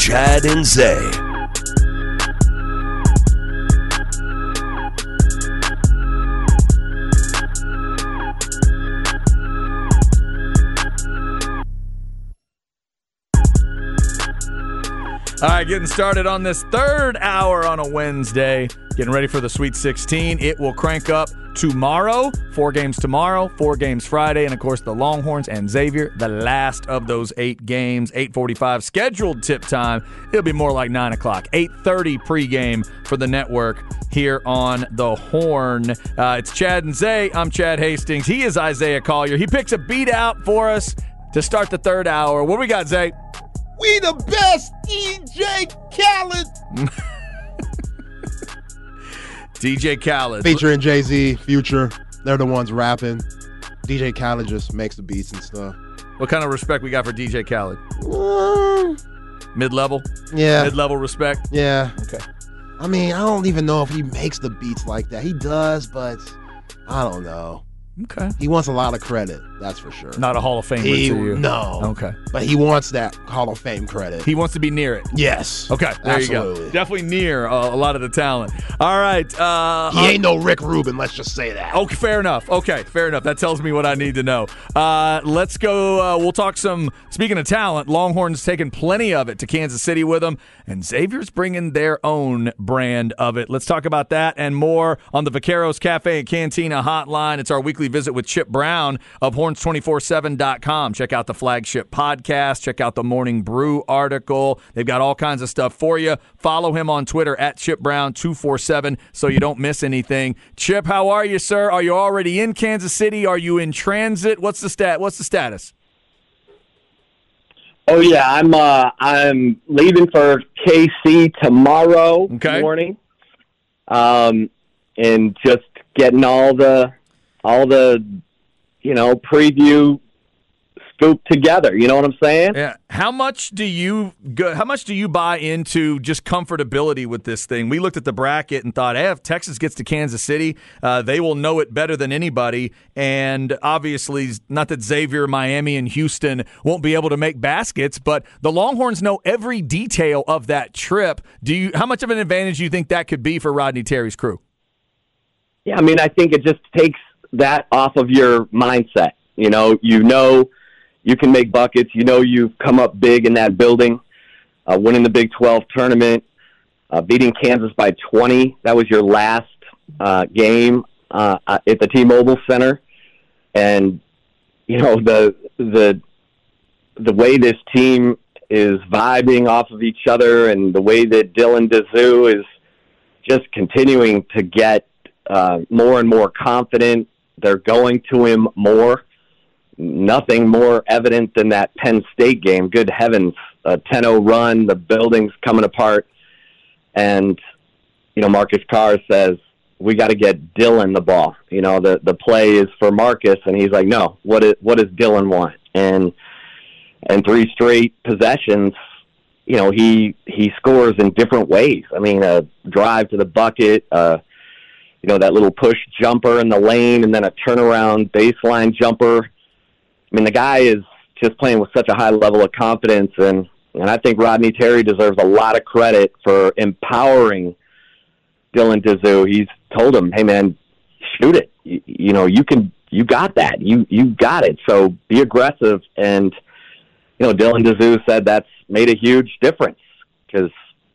Chad and Zay. All right, getting started on this third hour on a Wednesday. Getting ready for the Sweet 16. It will crank up tomorrow. Four games tomorrow, four games Friday, and of course the Longhorns and Xavier, the last of those eight games. 8:45 scheduled tip time. It'll be more like nine o'clock. 8:30 pregame for the network here on the Horn. Uh, it's Chad and Zay. I'm Chad Hastings. He is Isaiah Collier. He picks a beat out for us to start the third hour. What we got, Zay? We the best, DJ Khaled. DJ Khaled. Featuring Jay Z, Future. They're the ones rapping. DJ Khaled just makes the beats and stuff. What kind of respect we got for DJ Khaled? Uh, Mid level? yeah. Mid level respect? Yeah. Okay. I mean, I don't even know if he makes the beats like that. He does, but I don't know. Okay. He wants a lot of credit, that's for sure. Not a Hall of Famer he, to you. No. Okay. But he wants that Hall of Fame credit. He wants to be near it. yes. Okay, there you go. Definitely near uh, a lot of the talent. All right. Uh, He ain't no Rick Rubin, let's just say that. Okay, fair enough. Okay, fair enough. That tells me what I need to know. Uh, let's go. Uh, we'll talk some. Speaking of talent, Longhorns taking plenty of it to Kansas City with them, and Xavier's bringing their own brand of it. Let's talk about that and more on the Vaqueros Cafe and Cantina hotline. It's our weekly visit with Chip Brown of Horns247.com. Check out the flagship podcast. Check out the Morning Brew article. They've got all kinds of stuff for you. Follow him on Twitter at Chip Brown247 so you don't miss anything. Chip, how are you, sir? Are you already in Kansas City? Are you in transit? What's the stat? What's the status? Oh yeah, I'm uh I'm leaving for KC tomorrow Okay. morning. Um and just getting all the all the you know, preview scoop together, you know what I'm saying? Yeah. How much do you go, how much do you buy into just comfortability with this thing? We looked at the bracket and thought, hey, if Texas gets to Kansas City, uh, they will know it better than anybody. And obviously, not that Xavier, Miami, and Houston won't be able to make baskets, but the Longhorns know every detail of that trip. Do you? How much of an advantage do you think that could be for Rodney Terry's crew? Yeah, I mean, I think it just takes that off of your mindset. You know, you know you can make buckets. You know you've come up big in that building, uh, winning the Big 12 tournament, uh, beating Kansas by 20. That was your last uh, game uh, at the T-Mobile Center, and you know the the the way this team is vibing off of each other, and the way that Dylan Disu is just continuing to get uh, more and more confident. They're going to him more. Nothing more evident than that Penn State game. Good heavens, a 10-0 run, the building's coming apart, and you know Marcus Carr says we got to get Dylan the ball. You know the the play is for Marcus, and he's like, no, what is what does Dylan want? And and three straight possessions, you know he he scores in different ways. I mean, a drive to the bucket. Uh, you know, that little push jumper in the lane and then a turnaround baseline jumper. I mean, the guy is just playing with such a high level of confidence and and I think Rodney Terry deserves a lot of credit for empowering Dylan Disu. He's told him, "Hey man, shoot it. You, you know, you can you got that. You you got it. So be aggressive." And you know, Dylan Disu said that's made a huge difference because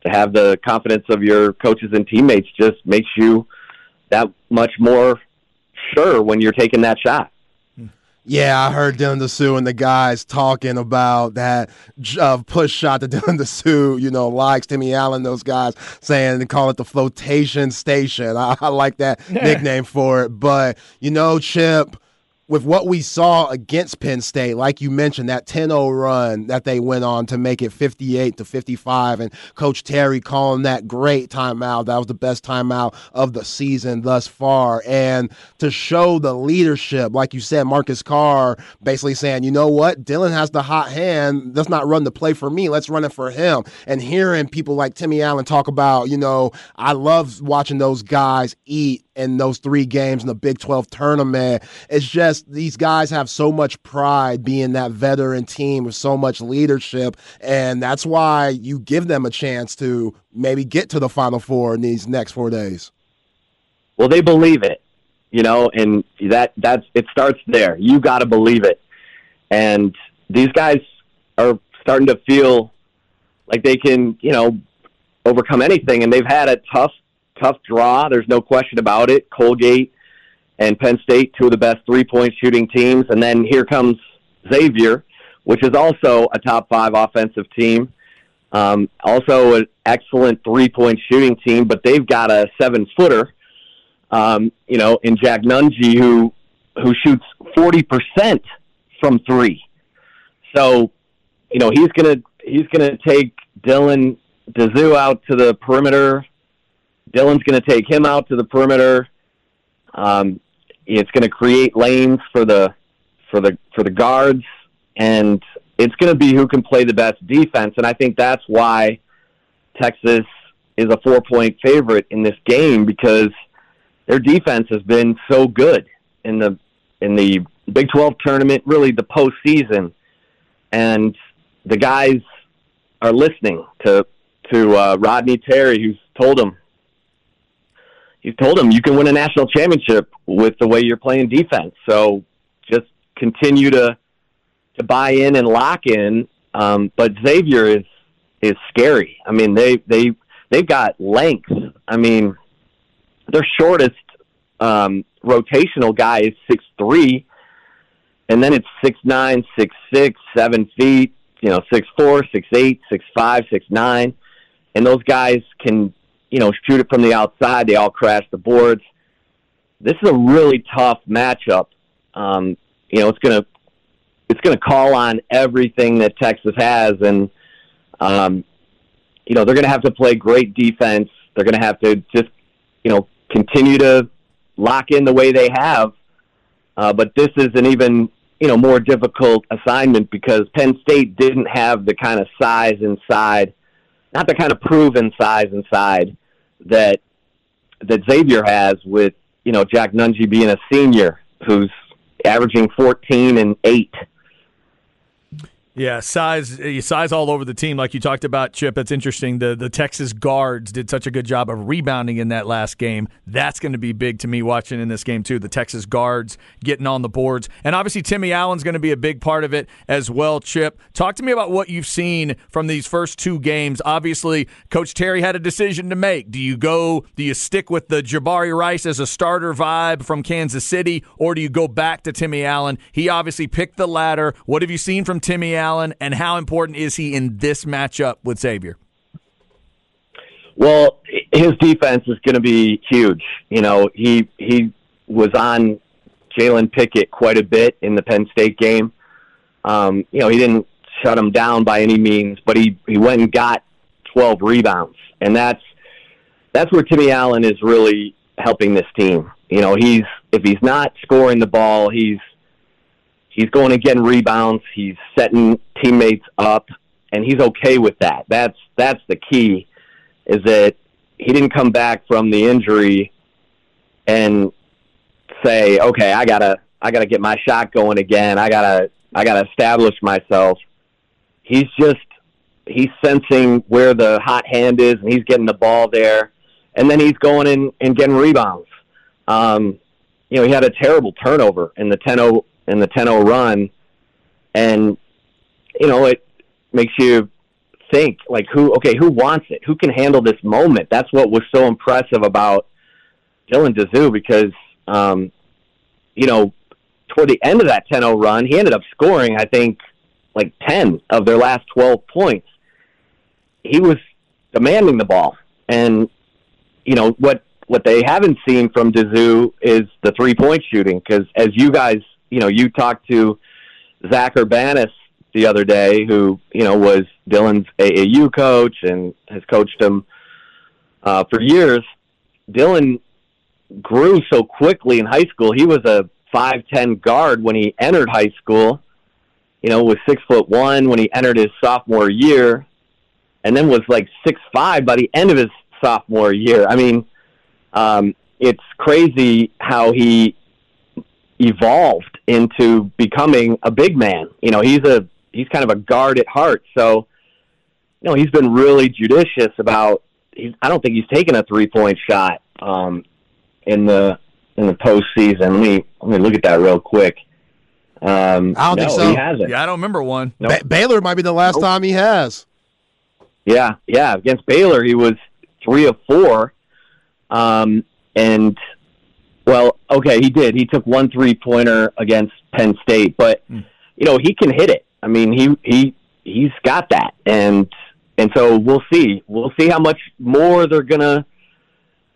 to have the confidence of your coaches and teammates just makes you that much more sure when you're taking that shot. Yeah, I heard Dylan Disu and the guys talking about that uh, push shot that Dylan Disu, you know, likes Timmy Allen, those guys saying they call it the flotation station. I, I like that nickname for it. But, you know, Chip, with what we saw against Penn State, like you mentioned, that 10 0 run that they went on to make it 58 to 55, and Coach Terry calling that great timeout. That was the best timeout of the season thus far. And to show the leadership, like you said, Marcus Carr basically saying, you know what, Dylan has the hot hand. Let's not run the play for me. Let's run it for him. And hearing people like Timmy Allen talk about, you know, I love watching those guys eat in those three games in the Big 12 tournament. It's just, these guys have so much pride being that veteran team with so much leadership, and that's why you give them a chance to maybe get to the Final Four in these next four days. Well, they believe it, you know, and that that's it starts there. You got to believe it, and these guys are starting to feel like they can, you know, overcome anything, and they've had a tough, tough draw. There's no question about it. Colgate and Penn State, two of the best three point shooting teams. And then here comes Xavier, which is also a top five offensive team. Um, also, an excellent three point shooting team, but they've got a seven footer, um, you know, in Jack Nunge, who, who shoots 40% from three. So, you know, he's going to, he's going to take Dylan Disu out to the perimeter. Dylan's going to take him out to the perimeter. Um, it's going to create lanes for the for the for the guards, and it's going to be who can play the best defense. And I think that's why Texas is a four point favorite in this game because their defense has been so good in the in the Big Twelve tournament, really the postseason, and the guys are listening to to uh, Rodney Terry, who's told them you've told him you can win a national championship with the way you're playing defense. So just continue to to buy in and lock in. Um, but Xavier is is scary. I mean, they they they've got length. I mean, their shortest um, rotational guy is six three, and then it's six nine, six six, seven feet. You know, six four, six eight, six five, six nine, and those guys can you know, shoot it from the outside. They all crash the boards. This is a really tough matchup. Um, you know, it's gonna it's gonna call on everything that Texas has, and um, you know they're gonna have to play great defense. They're gonna have to just you know continue to lock in the way they have. Uh, but this is an even you know more difficult assignment because Penn State didn't have the kind of size inside, not the kind of proven size and inside that that Xavier has with you know Jack Nunge being a senior who's averaging 14 and 8 yeah, size size all over the team, like you talked about, Chip. That's interesting. The the Texas guards did such a good job of rebounding in that last game. That's going to be big to me watching in this game too. The Texas guards getting on the boards, and obviously Timmy Allen's going to be a big part of it as well. Chip, talk to me about what you've seen from these first two games. Obviously, Coach Terry had a decision to make. Do you go? Do you stick with the Jabari Rice as a starter vibe from Kansas City, or do you go back to Timmy Allen? He obviously picked the latter. What have you seen from Timmy Allen? Allen, and how important is he in this matchup with Xavier? Well, his defense is going to be huge. You know, he he was on Jalen Pickett quite a bit in the Penn State game. Um, you know, he didn't shut him down by any means, but he he went and got 12 rebounds, and that's that's where Timmy Allen is really helping this team. You know, he's if he's not scoring the ball, he's he's going getting rebounds. He's setting teammates up, and he's okay with that. That's that's the key. Is that he didn't come back from the injury and say, "Okay, I gotta I gotta get my shot going again. I gotta I gotta establish myself." He's just he's sensing where the hot hand is, and he's getting the ball there, and then he's going in and getting rebounds. Um, you know, he had a terrible turnover in the 10-0 in the 10-0 run, and you know it makes you think like who okay who wants it? Who can handle this moment? That's what was so impressive about Dylan Disu because um, you know toward the end of that 10-0 run he ended up scoring I think like 10 of their last 12 points. He was demanding the ball. And you know what what they haven't seen from Disu is the three point shooting because as you guys you know, you talked to Zach Urbanis the other day, who you know was Dylan's AAU coach and has coached him uh, for years. Dylan grew so quickly in high school. He was a five ten guard when he entered high school. You know, was six foot one when he entered his sophomore year, and then was like six five by the end of his sophomore year. I mean, um, it's crazy how he evolved into becoming a big man. You know, he's a he's kind of a guard at heart, so you know he's been really judicious about. He's, I don't think he's taken a three point shot um, in the in the postseason. Let me let me look at that real quick. Um, I don't no, think so. He hasn't. Yeah, I don't remember one. Nope. Ba- Baylor might be the last Nope. time he has. Yeah, yeah. Against Baylor, he was three of four. Um, and well, okay, he did. He took one three pointer against Penn State, but you know he can hit it. I mean, he he he's got that, and and so we'll see. We'll see how much more they're gonna,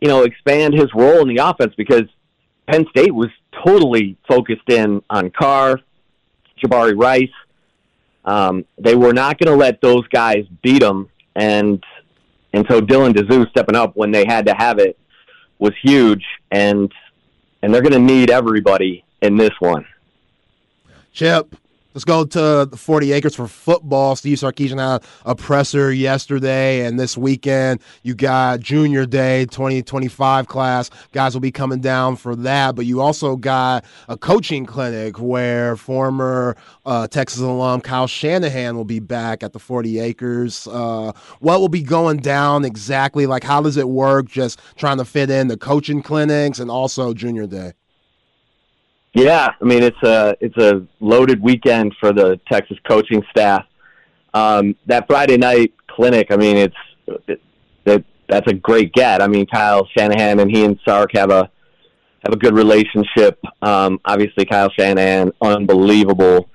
you know, expand his role in the offense because Penn State was totally focused in on Carr, Jabari Rice. Um, they were not going to let those guys beat them, and and so Dylan Disu stepping up when they had to have it was huge, and and they're going to need everybody in this one. Chip, let's go to the 40 acres for football. Steve Sarkisian had a presser yesterday, and this weekend you got Junior Day 2025 class. Guys will be coming down for that, but you also got a coaching clinic where former uh, Texas alum Kyle Shanahan will be back at the 40 acres. Uh, what will be going down exactly? Like, how does it work? Just trying to fit in the coaching clinics and also Junior Day. Yeah, I mean it's a it's a loaded weekend for the Texas coaching staff. Um, that Friday night clinic, I mean it's it, that that's a great get. I mean Kyle Shanahan and he and Sark have a have a good relationship. Um, obviously Kyle Shanahan, unbelievable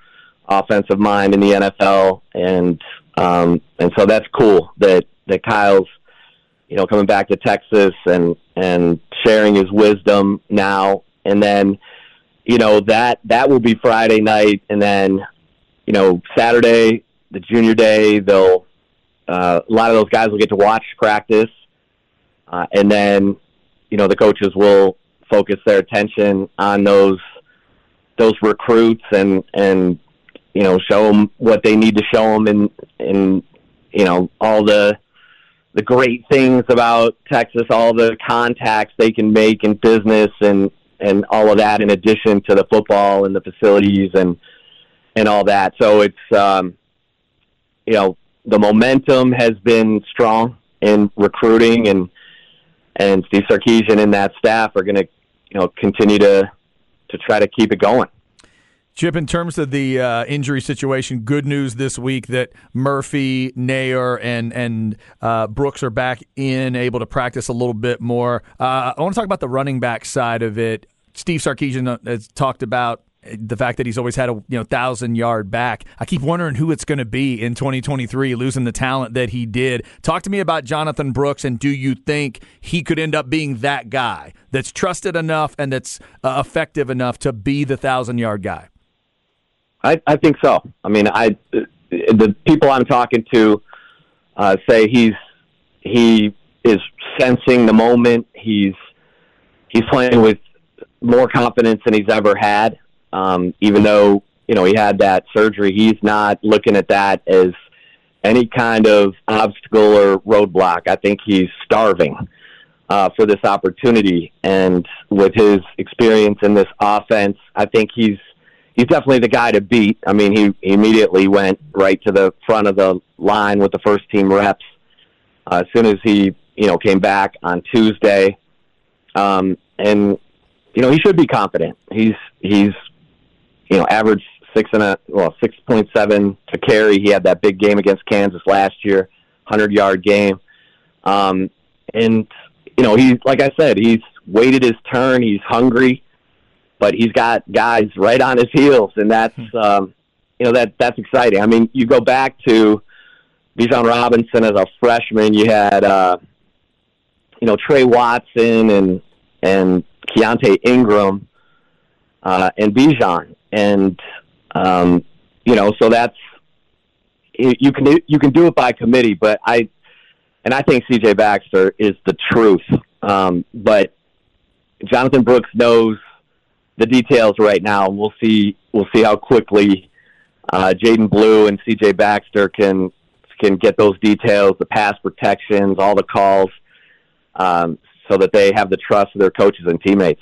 offensive mind in the NFL, and um, and so that's cool that that Kyle's you know coming back to Texas and and sharing his wisdom now, and then you know that that will be Friday night, and then you know Saturday, the junior day. They'll uh, a lot of those guys will get to watch practice, uh, and then you know the coaches will focus their attention on those those recruits and and you know show them what they need to show them and and you know all the the great things about Texas, all the contacts they can make in business and and all of that in addition to the football and the facilities and and all that. So it's um you know, the momentum has been strong in recruiting and and Steve Sarkisian and that staff are going to you know continue to to try to keep it going. Chip, in terms of the uh, injury situation, good news this week that Murphy, Nair, and and uh, Brooks are back in, able to practice a little bit more. Uh, I want to talk about the running back side of it. Steve Sarkisian has talked about the fact that he's always had a you know thousand yard back. I keep wondering who it's going to be in 2023, losing the talent that he did. Talk to me about Jonathan Brooks, and do you think he could end up being that guy that's trusted enough and that's uh, effective enough to be the thousand yard guy? I, I think so. I mean, I the people I'm talking to uh, say he's he is sensing the moment. He's he's playing with more confidence than he's ever had. Um, even though you know he had that surgery, he's not looking at that as any kind of obstacle or roadblock. I think he's starving uh, for this opportunity, and with his experience in this offense, I think he's he's definitely the guy to beat. I mean, he, he immediately went right to the front of the line with the first team reps uh, as soon as he you know came back on Tuesday, um, and you know he should be confident. He's he's you know averaged six and a well six point seven to carry. He had that big game against Kansas last year, hundred yard game, um, and you know he's like I said, he's waited his turn. He's hungry but he's got guys right on his heels, and that's um, you know that that's exciting. I mean, you go back to Bijan Robinson as a freshman. You had uh, you know Trey Watson and and Keaontay Ingram uh, and Bijan, and um, you know so that's you can you can do it by committee, but I and I think C.J. Baxter is the truth, um, but Jonathan Brooks knows the details right now. and We'll see. We'll see how quickly uh, Jaydon Blue and C.J. Baxter can can get those details, the pass protections, all the calls, um, so that they have the trust of their coaches and teammates.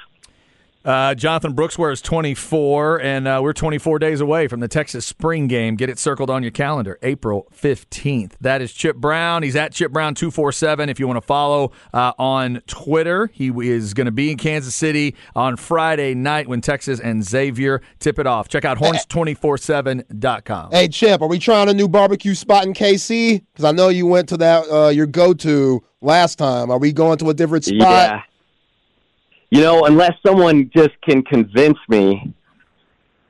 Uh, Jonathan Brooks wears 24, and uh, we're 24 days away from the Texas spring game. Get it circled on your calendar, April 15th. That is Chip Brown. He's at Chip Brown 247 if you want to follow uh, on Twitter. He is going to be in Kansas City on Friday night when Texas and Xavier tip it off. Check out horns247.com. Hey, Chip, are we trying a new barbecue spot in KC? Because I know you went to that uh, your go to last time. Are we going to a different spot? Yeah. You know, unless someone just can convince me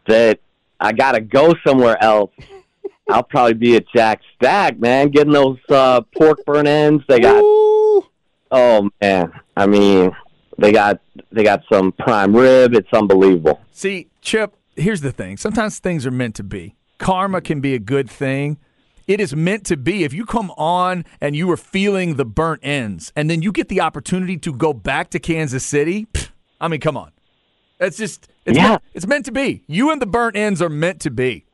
that I got to go somewhere else, I'll probably be at Jack Stack, man, getting those uh, pork burn ends. They got, Ooh. oh man, I mean, they got they got some prime rib. It's unbelievable. See, Chip, here's the thing. Sometimes things are meant to be. Karma can be a good thing. It is meant to be. If you come on and you are feeling the burnt ends, and then you get the opportunity to go back to Kansas City, pff, I mean, come on. It's just, it's, Yeah. meant, it's meant to be. You and the burnt ends are meant to be.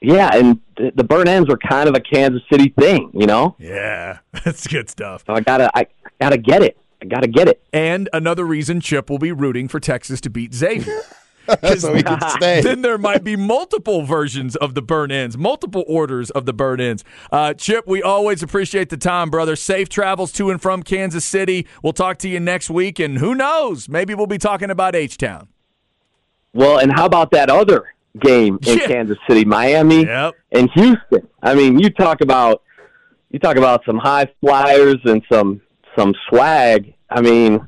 Yeah, and th- the burnt ends are kind of a Kansas City thing, you know. Yeah, that's good stuff. So I gotta, I gotta get it. I gotta get it. And another reason Chip will be rooting for Texas to beat Xavier. so we can stay. then there might be multiple versions of the burn ends, multiple orders of the burn ends. Uh, Chip, we always appreciate the time, brother. Safe travels to and from Kansas City. We'll talk to you next week, and who knows? Maybe we'll be talking about H Town. Well, and how about that other game in Yeah. Kansas City, Miami Yep. and Houston? I mean, you talk about you talk about some high flyers and some some swag. I mean,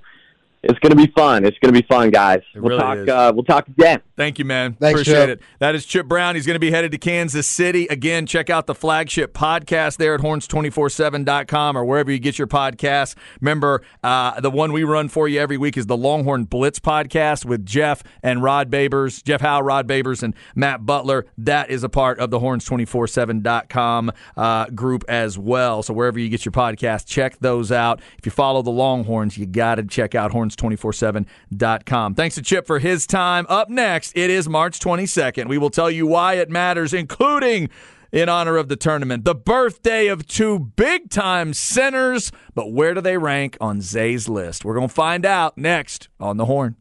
it's going to be fun. It's going to be fun, guys. we'll really talk. is. Uh, we'll talk again. Thank you, man. Thanks, Appreciate Chip. it. That is Chip Brown. He's going to be headed to Kansas City. Again, check out the flagship podcast there at horns247.com or wherever you get your podcasts. Remember, uh, the one we run for you every week is the Longhorn Blitz podcast with Jeff and Rod Babers, Jeff Howe, Rod Babers, and Matt Butler. That is a part of the horns247.com uh, group as well. So wherever you get your podcast, check those out. If you follow the Longhorns, you got to check out horns247.com. Thanks to Chip for his time. Up next, it is March 22nd. We will tell you why it matters, including in honor of the tournament, the birthday of two big time centers. But where do they rank on Zay's list? We're going to find out next on the horn.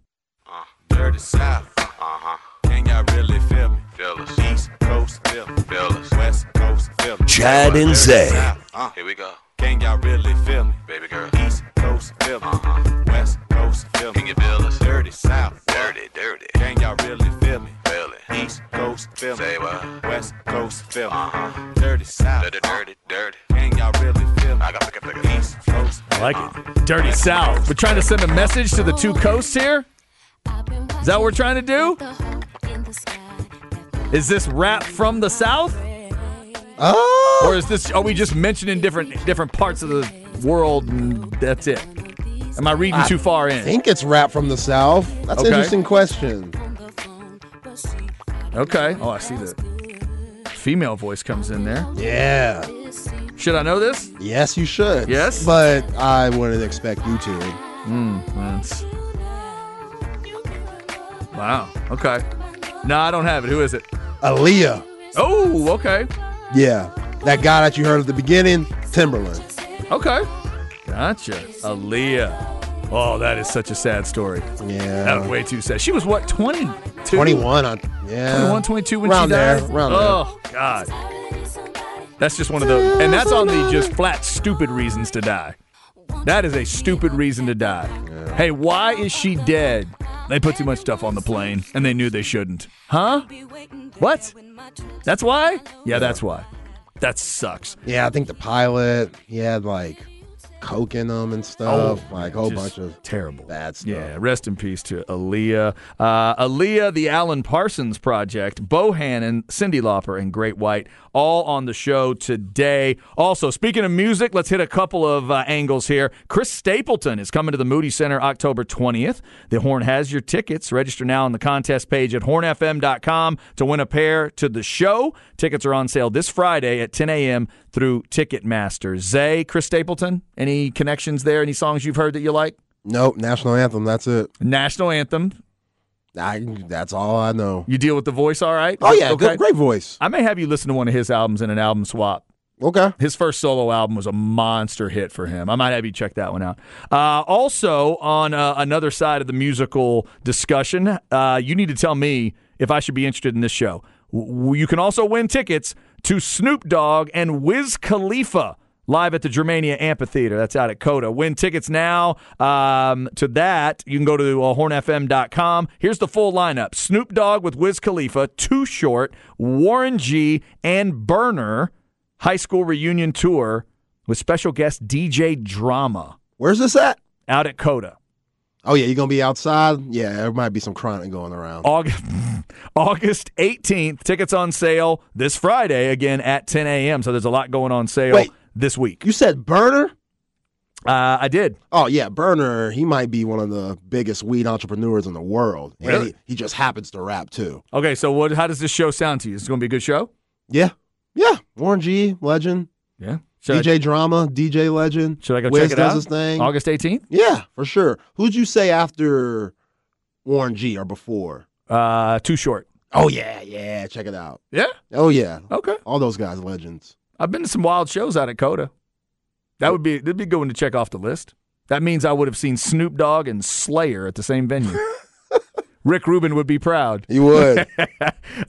Dirty South. Uh-huh. Can y'all really feel me? Feel us. East Coast feel me. West Coast feel me. Chad and Zay. South. Uh, Here we go. Can y'all really feel me? Baby girl. Like it. Dirty South. We're trying to send a message to the two coasts here. Is that what we're trying to do? Is this rap from the South? Oh, Or is this are we just mentioning different different parts of the world and that's it? Am I reading too far in? I in? think it's rap from the South. That's Okay. an interesting question. Okay. Oh, I see the female voice comes in there. Yeah. Should I know this? Yes, you should. Yes? But I wouldn't expect you to. Hmm, that's- Wow. Okay. No, I don't have it. Who is it? Aaliyah. Oh, okay. Yeah. That guy that you heard at the beginning, Timbaland. Okay. Gotcha. Aaliyah. Oh, that is such a sad story. Yeah. That was way too sad. She was what, 22? 21. On, yeah. 21, 22 when Around she died? there, around there. oh, God. That's just one of those. And that's on the just flat stupid reasons to die. That is a stupid reason to die. Hey, why is she dead? They put too much stuff on the plane and they knew they shouldn't. Huh? What? That's why? Yeah, that's why. That sucks. Yeah, I think the pilot, he had like coke in him and stuff. like a whole Oh, bunch of terrible. bad stuff. Yeah, rest in peace to Aaliyah. Uh, Aaliyah, the Alan Parsons Project, Bohannon, Cyndi Lauper, and Great White, all on the show today. Also, speaking of music, let's hit a couple of uh, angles here. Chris Stapleton is coming to the Moody Center October 20th. The Horn has your tickets. Register now on the contest page at hornfm.com to win a pair to the show. Tickets are on sale this Friday at 10 a.m. through Ticketmaster. Zay, Chris Stapleton, any connections there? Any songs you've heard that you like? Nope, national anthem. That's it. National anthem. I, that's all I know. You deal with the voice all right? Oh yeah, Okay. good, great voice. I may have you listen to one of his albums in an album swap. Okay. His first solo album was a monster hit for him. I might have you check that one out. Uh, also, on uh, another side of the musical discussion, uh, you need to tell me if I should be interested in this show. W- you can also win tickets to Snoop Dogg and Wiz Khalifa live at the Germania Amphitheater. That's out at COTA. Win tickets now um, to that. You can go to uh, hornfm.com. Here's the full lineup Snoop Dogg with Wiz Khalifa, Too Short, Warren G, and Berner high school reunion tour with special guest DJ Drama Where's this at? out at COTA. Oh yeah, you're gonna be outside? Yeah, there might be some crying going around. August, August 18th. Tickets on sale this Friday again at 10 a.m. So there's a lot going on sale Wait. This week. You said Berner? Uh, I did. Oh yeah, Berner. He might be one of the biggest weed entrepreneurs in the world. And Really? he, he just happens to rap too. Okay, so what? How does this show sound to you? Is it going to be a good show? Yeah, yeah. Warren G, legend. Yeah. Should, DJ Drama, DJ legend. I, should I go Wiz check it does out? his thing. August 18th. Yeah, for sure. Who'd you say after Warren G or before? Uh, too short. Oh yeah, yeah. Check it out. Yeah. Oh yeah, Okay. all those guys legends. I've been to some wild shows out at COTA. That would be that'd be going to check off the list. That means I would have seen Snoop Dogg and Slayer at the same venue. Rick Rubin would be proud. You would. All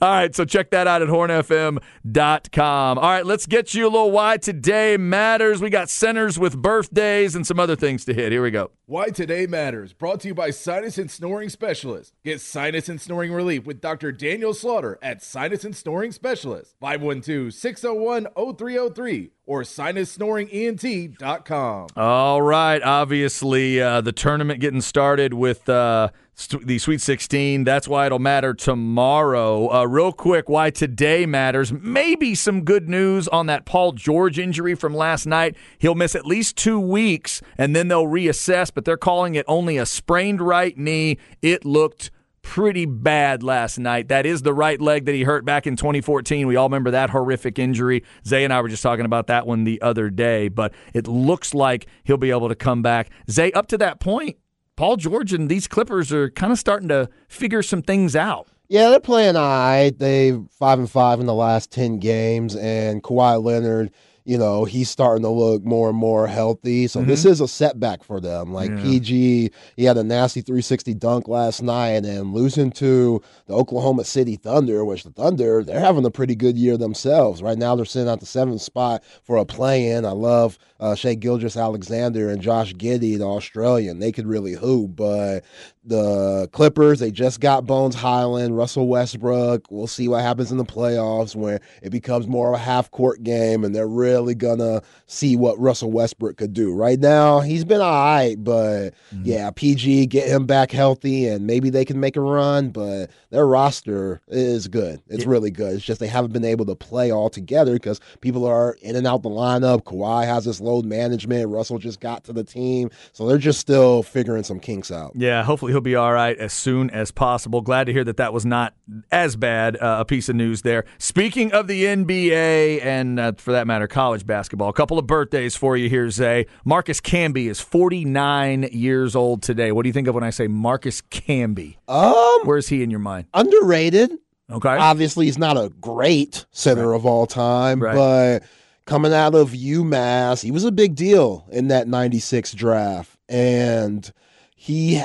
right, so check that out at hornfm.com. All right, let's get you a little why today matters. We got centers with birthdays and some other things to hit. Here we go. Why Today Matters, brought to you by Sinus and Snoring Specialist. Get sinus and snoring relief with Dr. Daniel Slaughter at Sinus and Snoring Specialist. 512-601-0303 or sinussnoringent.com. All right. Obviously, uh, the tournament getting started with uh, st- the Sweet 16. That's why it'll matter tomorrow. Uh, real quick, why today matters. Maybe some good news on that Paul George injury from last night. He'll miss at least two weeks, and then they'll reassess, but they're calling it only a sprained right knee. It looked pretty bad last night. That is the right leg that he hurt back in 2014. We all remember that horrific injury. Zay and I were just talking about that one the other day, but it looks like he'll be able to come back. Zay, up to that point, Paul George and these Clippers are kind of starting to figure some things out. Yeah, they're playing all right. They five and five in the last ten games, and Kawhi Leonard, you know, he's starting to look more and more healthy. So this is a setback for them. Like Yeah. PG, he had a nasty 360 dunk last night, and losing to the Oklahoma City Thunder, which the Thunder they're having a pretty good year themselves. Right now, they're sitting at the seventh spot for a play-in. I love uh, Shai Gilgeous-Alexander and Josh Giddey, the Australian. They could really hoop, but the Clippers, they just got Bones Hyland, Russell Westbrook. We'll see what happens in the playoffs where it becomes more of a half court game and they're really gonna see what Russell Westbrook could do. Right now, he's been all right, but yeah, PG, get him back healthy and maybe they can make a run, but their roster is good. It's really good. It's just they haven't been able to play all together because people are in and out the lineup. Kawhi has this load management. Russell just got to the team. So they're just still figuring some kinks out. Yeah, hopefully he'll be all right as soon as possible. Glad to hear that that was not as bad uh, a piece of news there. Speaking of the NBA and, uh, for that matter, college basketball, a couple of birthdays for you here, Zay. Marcus Camby is 49 years old today. What do you think of when I say Marcus Camby? Um, Where's he in your mind? underrated. Okay. Obviously, he's not a great center of all time, Right. but coming out of UMass, he was a big deal in that 96 draft. And he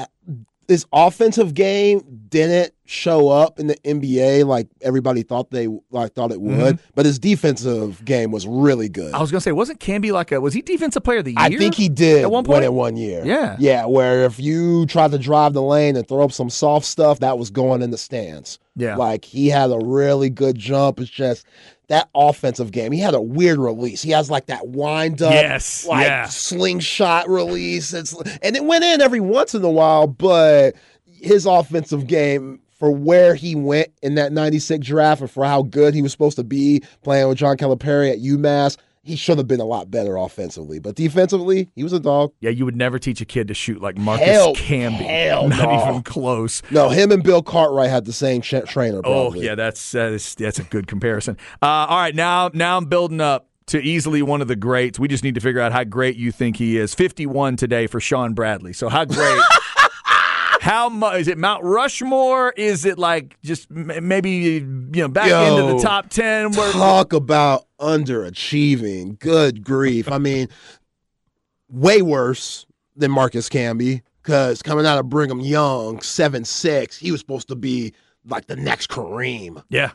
his offensive game didn't show up in the NBA like everybody thought they like thought it would, mm-hmm. but his defensive game was really good. I was going to say, wasn't Camby like a, was he defensive player of the year? I think he did At one win point? it one year. Yeah. Yeah, where if you tried to drive the lane and throw up some soft stuff, that was going in the stands. Yeah. Like he had a really good jump. It's just that offensive game. He had a weird release. He has like that wind up, Yes, like yeah. slingshot release. It's and it went in every once in a while, but his offensive game for where he went in that 96 draft and for how good he was supposed to be playing with John Calipari at UMass, he should have been a lot better offensively. But defensively, he was a dog. Yeah, you would never teach a kid to shoot like Marcus Hell- Camby. hell Not no. even close. No, him and Bill Cartwright had the same trainer. Oh yeah, that's that's that's a good comparison. Uh, all right, now now I'm building up to easily one of the greats. We just need to figure out how great you think he is. 51 today for Shawn Bradley. So how great? How much is it? Mount Rushmore? Is it like just m- maybe you know back Yo, into the top ten? Where, Talk about underachieving. Good grief. I mean, way worse than Marcus Camby because coming out of Brigham Young, seven six, he was supposed to be like the next Kareem. yeah,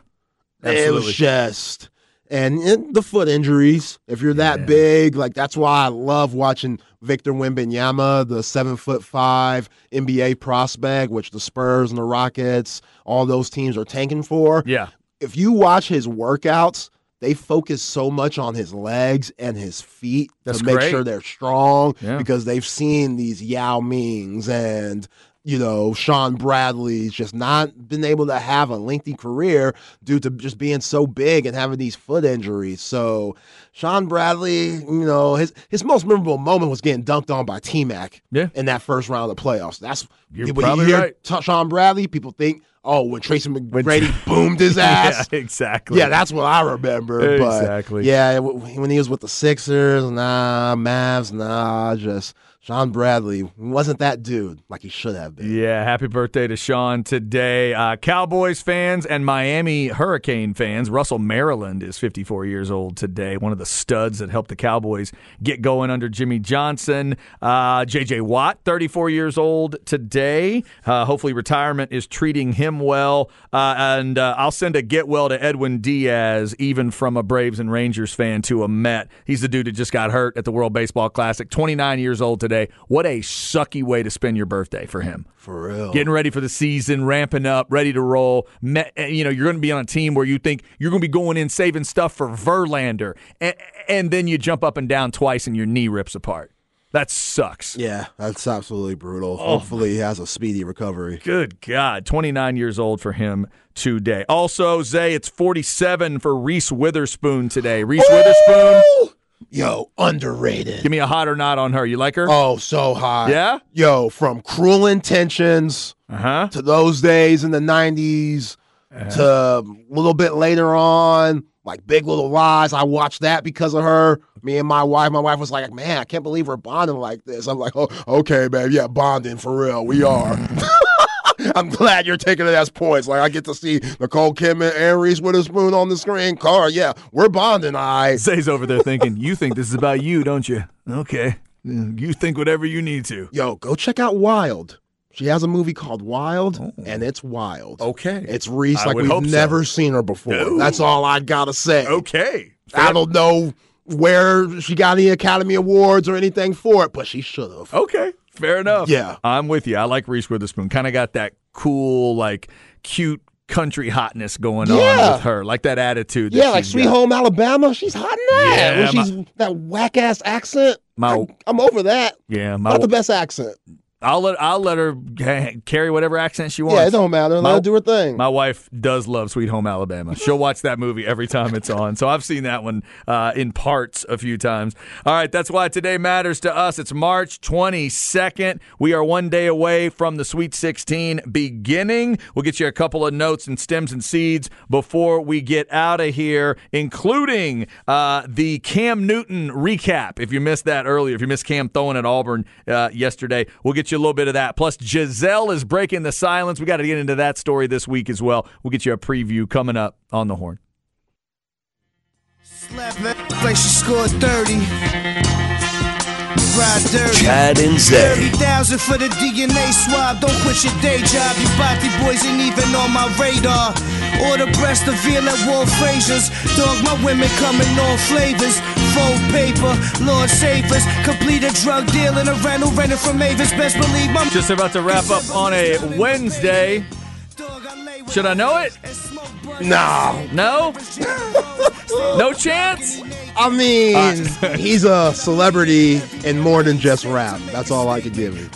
It was just and, the foot injuries. If you're that Yeah. big, like that's why I love watching Victor Wembanyama, the seven foot five NBA prospect, which the Spurs and the Rockets, all those teams are tanking for. yeah, If you watch his workouts, they focus so much on his legs and his feet That's to make great. sure they're strong Yeah. because they've seen these Yao Mings and you know Shawn Bradley's just not been able to have a lengthy career due to just being so big and having these foot injuries. So Shawn Bradley, you know, his his most memorable moment was getting dunked on by T Mac Yeah. in that first round of the playoffs. That's You're when you hear right. T- Sean Bradley, people think, oh, when Tracy McGrady boomed his ass. yeah, exactly. Yeah, that's what I remember. But Exactly. yeah, when he was with the Sixers, nah, Mavs, nah, just Shawn Bradley wasn't that dude like he should have been. Yeah, happy birthday to Shawn today. Uh, Cowboys fans and Miami Hurricane fans. Russell Maryland is 54 years old today. One of the studs that helped the Cowboys get going under Jimmy Johnson. Uh, J.J. Watt, 34 years old today. Uh, hopefully, retirement is treating him well. Uh, and uh, I'll send a get well to Edwin Diaz, even from a Braves and Rangers fan to a Met. He's the dude that just got hurt at the World Baseball Classic. 29 years old today. What a sucky way to spend your birthday for him For real. getting ready for the season, ramping up, ready to roll. Eh, you know, you're going to be on a team where you think you're going to be going in saving stuff for Verlander, and, and then you jump up and down twice and your knee rips apart. That sucks. yeah, that's absolutely brutal. Oh. Hopefully he has a speedy recovery. Good God. 29 years old for him today. Also, Zay, it's 47 for Reese Witherspoon today. Reese Witherspoon! Yo, underrated. give me a hot or not on her. You like her? Oh, so hot. Yeah? Yo, from Cruel Intentions Uh huh. to those days in the 90s to a little bit later on, like Big Little Lies. I watched that because of her. Me and my wife, my wife was like, man, I can't believe we're bonding like this. I'm like, oh, okay, babe. Yeah, bonding for real. We are. I'm glad you're taking it as points. Like, I get to see Nicole Kidman and Reese Witherspoon on the screen. Car, yeah, we're bonding, I. Zay's over there thinking, you think this is about you, don't you? Okay. You think whatever you need to. Yo, go check out Wild. She has a movie called Wild, oh. and it's wild. Okay. It's Reese like we've hope so. never seen her before. No. That's all I gotta say. Okay. I don't know where she got any Academy Awards or anything for it, but she should have. Okay. Fair enough. Yeah. I'm with you. I like Reese Witherspoon. Kind of got that cool, like, cute country hotness going on with her. Like that attitude. that Yeah, like Sweet got. Home Alabama. She's hot in that. Yeah, when she's that whack ass accent. My- I, I'm over that. Yeah. My, Not the best accent. I'll let I'll let her carry whatever accent she wants. Yeah, it don't matter. Let My- her do her thing. My wife does love Sweet Home Alabama. She'll watch that movie every time it's on. So I've seen that one uh, in parts a few times. All right, that's why today matters to us. It's March 22nd. We are one day away from the Sweet 16 beginning. We'll get you a couple of notes and stems and seeds before we get out of here, including uh, the Cam Newton recap. If you missed that earlier, if you missed Cam throwing at Auburn uh, yesterday, we'll get you a little bit of that. Plus, Gisele is breaking the silence. We got to get into that story this week as well. We'll get you a preview coming up on the horn. Like she scored 30. Ride dirty. Chad and Zay. 30,000 for the DNA swab. Don't quit your day job. You body boys ain't even on my radar. Order breast of veal at Wolf Frazier's. Dog, my women coming all flavors. Full paper, Lord save us. Complete a drug deal in a rental, rented from Mavis. Best believe my Just about to wrap up on a Wednesday. Should I know it? and no. No? No chance? I mean, he's a celebrity in more than just rap. That's all I could give you.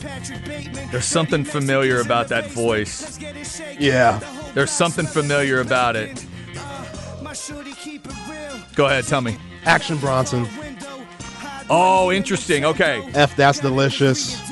There's something familiar about that voice. Let's get it shaking. Yeah. There's something familiar about it. My shorty keep it real. Go ahead, tell me. Action Bronson. Oh, interesting. Okay. F, that's delicious.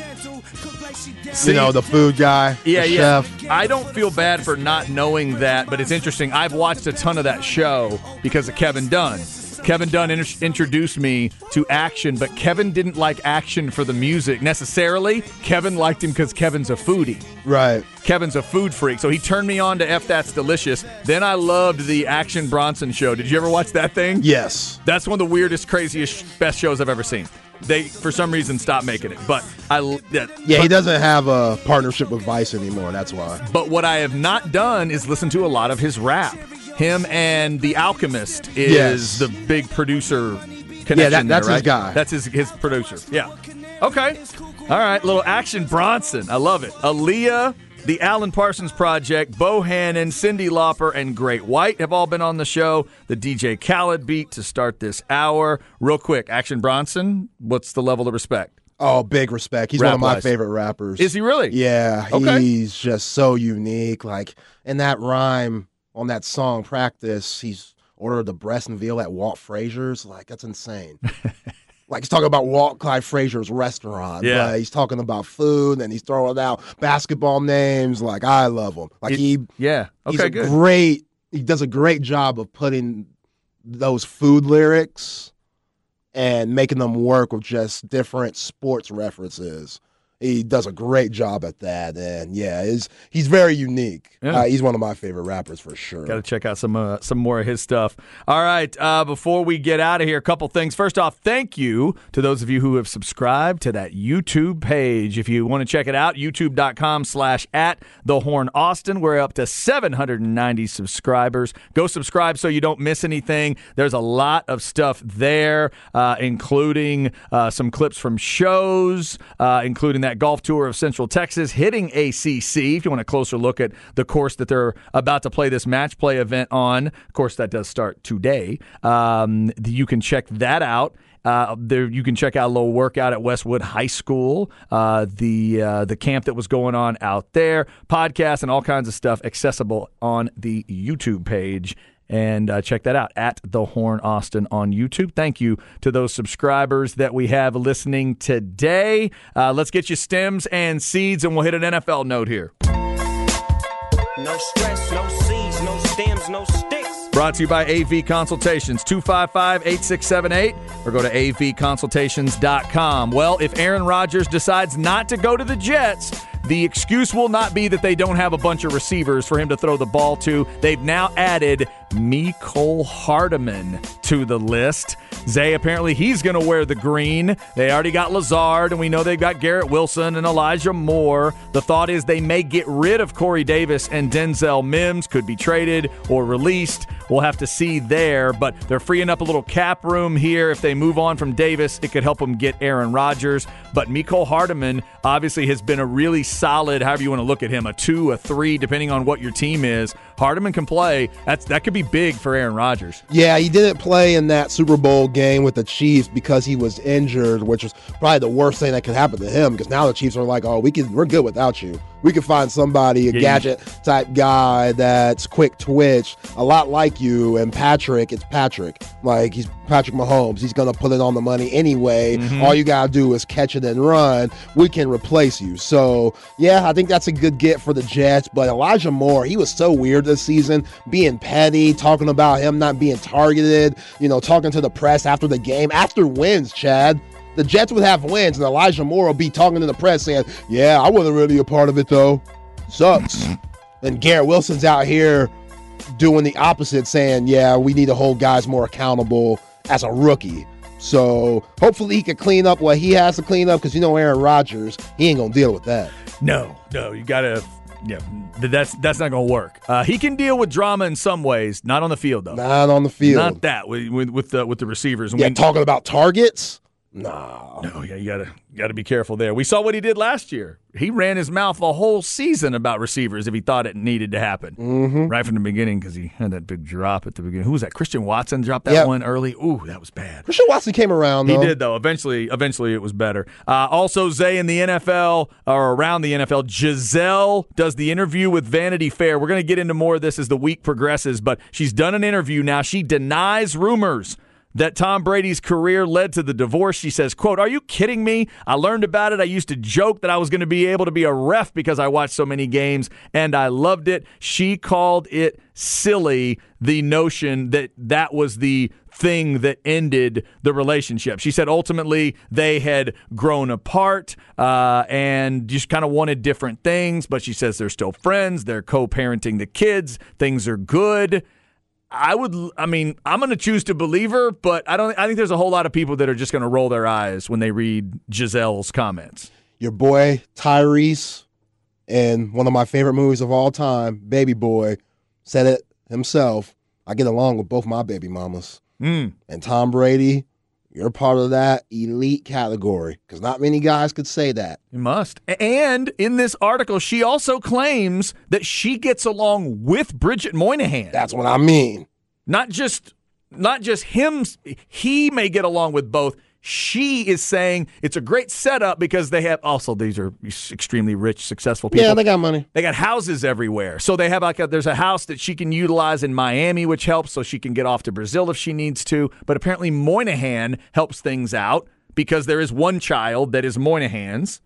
See? you know, the food guy. Yeah, the yeah. Chef. I don't feel bad for not knowing that, but it's interesting. I've watched a ton of that show because of Kevin Dunn. Kevin Dunn in- introduced me to action, but Kevin didn't like action for the music necessarily. Kevin liked him because Kevin's a foodie. Right. Kevin's a food freak, so he turned me on to F That's Delicious. Then I loved the Action Bronson show. Did you ever watch that thing? Yes. That's one of the weirdest, craziest, best shows I've ever seen. They, for some reason, stopped making it. But I, yeah, Yeah, he doesn't have a partnership with Vice anymore. That's why. But what I have not done is listen to a lot of his rap. Him and The Alchemist is Yes. the big producer connection. Yeah, that- there, that's his guy. That's his his producer. Yeah. Okay. All right. Little action Bronson. I love it. Aaliyah, the Alan Parsons Project, Bohannon, Cyndi Lauper, and Great White have all been on the show. The DJ Khaled beat to start this hour. Real quick, Action Bronson. What's the level of respect? Oh, big respect. He's one of my favorite rappers. Is he really? Yeah, Okay. he's just so unique. Like in that rhyme on that song "Practice," he's ordered the breast and veal at Walt Frazier's. Like that's insane. like he's talking about Walt Clyde Frazier's restaurant. Yeah. but he's talking about food and he's throwing out basketball names. Like I love him. Like It- he, Yeah. he's Okay. a Good. great. He does a great job of putting those food lyrics and making them work with just different sports references. He does a great job at that, and yeah, he's he's very unique. Yeah. Uh, he's one of my favorite rappers for sure. Got to check out some uh, some more of his stuff. All right, uh, before we get out of here, a couple things. First off, thank you to those of you who have subscribed to that YouTube page. If you want to check it out, youtube.com slash at the Horn Austin. We're up to 790 subscribers. Go subscribe so you don't miss anything. There's a lot of stuff there, uh, including uh, some clips from shows, uh, including that golf tour of Central Texas hitting ACC. If you want a closer look at the course that they're about to play this match play event on, of course, that does start today. Um, you can check that out. Uh, there, you can check out a little workout at Westwood High School, uh, the uh, the camp that was going on out there, podcasts and all kinds of stuff accessible on the YouTube page and uh, check that out at the Horn Austin on YouTube. Thank you to those subscribers that we have listening today. Uh, let's get you stems and seeds, and we'll hit an NFL note here. No stress, no seeds, no stems, no sticks. Brought to you by AV Consultations, 255 8678, or go to avconsultations.com. Well, if Aaron Rodgers decides not to go to the Jets, the excuse will not be that they don't have a bunch of receivers for him to throw the ball to. They've now added Mecole Hardman to the list. Zay, apparently he's going to wear the green. They already got Lazard, and we know they've got Garrett Wilson and Elijah Moore. The thought is they may get rid of Corey Davis and Denzel Mims, could be traded or released. We'll have to see there, but they're freeing up a little cap room here. If they move on from Davis, it could help them get Aaron Rodgers. But Mecole Hardman obviously has been a really solid, however you want to look at him, a two, a three, depending on what your team is. Hardman can play. That's that could be big for Aaron Rodgers. Yeah, he didn't play in that Super Bowl game with the Chiefs because he was injured, which was probably the worst thing that could happen to him. Because now the Chiefs are like, "Oh, we can, we're good without you. We can find somebody, a Yeah, gadget type guy that's quick twitch, a lot like you." And Patrick, it's Patrick. Like he's Patrick Mahomes. He's gonna put it on the money anyway. Mm-hmm. All you gotta do is catch it and run. We can replace you. So yeah, I think that's a good get for the Jets. But Elijah Moore, he was so weird this season, being petty, talking about him not being targeted. You know, talking to the press after the game, after wins. Chad. The Jets would have wins, and Elijah Moore will be talking to the press saying, Yeah, I wasn't really a part of it, though. Sucks. and Garrett Wilson's out here doing the opposite, saying, Yeah, we need to hold guys more accountable as a rookie. So hopefully he can clean up what he has to clean up because you know Aaron Rodgers, he ain't gonna deal with that. No, no, you gotta. Yeah, that's that's not gonna work. Uh, he can deal with drama in some ways, not on the field though. Not on the field. Not that with with, with the with the receivers. And yeah, we- talking about targets? Nah. No, yeah, you gotta you gotta be careful there. We saw what he did last year. He ran his mouth a whole season about receivers if he thought it needed to happen Mm-hmm. right from the beginning because he had that big drop at the beginning. Who was that? Christian Watson dropped that Yep. one early. Ooh, that was bad. Christian Watson came around He did though. Eventually, eventually it was better. Uh, also, Zay in the NFL or around the NFL, Gisele does the interview with Vanity Fair. We're going to get into more of this as the week progresses, but she's done an interview now. She denies rumors that Tom Brady's career led to the divorce. She says, quote, Are you kidding me? I learned about it. I used to joke that I was going to be able to be a ref because I watched so many games and I loved it. She called it silly, the notion that that was the thing that ended the relationship. She said ultimately they had grown apart uh, and just kind of wanted different things, but she says they're still friends. They're co parenting the kids. Things are good. I would, I mean, I'm going to choose to believe her, but I don't, I think there's a whole lot of people that are just going to roll their eyes when they read Gisele's comments. Your boy Tyrese in one of my favorite movies of all time, Baby Boy, said it himself. I get along with both my baby mamas. Mm. And Tom Brady, you're part of that elite category because not many guys could say that. You must. And in this article, she also claims that she gets along with Bridget Moynahan. That's what I mean. Not just not just him he may get along with both she is saying it's a great setup because they have also these are extremely rich, successful people. Yeah, they got money. They got houses everywhere, so they have like a, there's a house that she can utilize in Miami, which helps, so she can get off to Brazil if she needs to. But apparently Moynahan helps things out because there is one child that is Moynahan's,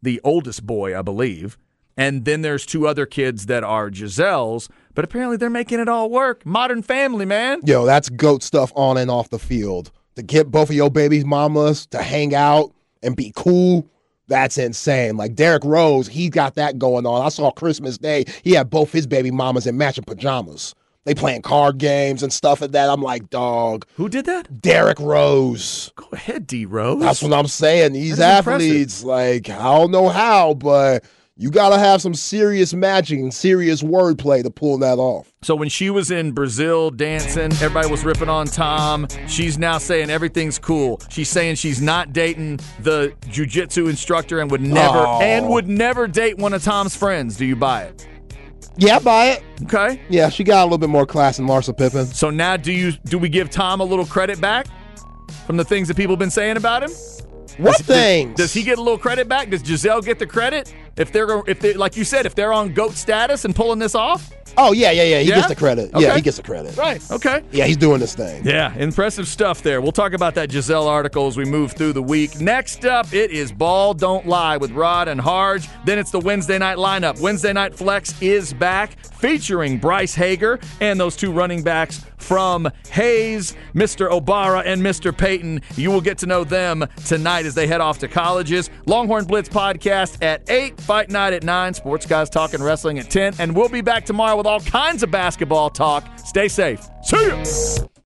the oldest boy, I believe. And then there's two other kids that are Gisele's, but apparently they're making it all work. Modern family, man. Yo, that's goat stuff on and off the field to get both of your baby mamas to hang out and be cool. That's insane. Like Derrick Rose, he got that going on. I saw Christmas Day. He had both his baby mamas in matching pajamas. They playing card games and stuff like that. I'm like, dog. Who did that? Derrick Rose. Go ahead, D Rose. That's what I'm saying. These That's athletes, like, I don't know how, but you got to have some serious matching, serious wordplay to pull that off. So when she was in Brazil dancing, everybody was ripping on Tom. She's now saying everything's cool. She's saying she's not dating the jujitsu instructor and would never Oh. and would never date one of Tom's friends. Do you buy it? Yeah, I buy it. Okay. Yeah, she got a little bit more class than Larsa Pippen. So now do you do we give Tom a little credit back from the things that people have been saying about him? What Does- things? Does he get a little credit back? Does Gisele get the credit if they're if they like you said if they're on goat status and pulling this off? Oh yeah, yeah, yeah. He Yeah? gets the credit. Okay. Yeah, he gets the credit. Right. Okay. Yeah, he's doing this thing. Yeah, impressive stuff there. We'll talk about that Gisele article as we move through the week. Next up, it is Ball Don't Lie with Rod and Harge. Then it's the Wednesday night lineup. Wednesday night flex is back, featuring Bryce Hager and those two running backs from Hayes, Mr. Obara, and Mr. Payton. You will get to know them tonight as they head off to colleges. Longhorn Blitz podcast at 8, Fight Night at 9, Sports Guys Talking Wrestling at 10, and we'll be back tomorrow with all kinds of basketball talk. Stay safe. See ya!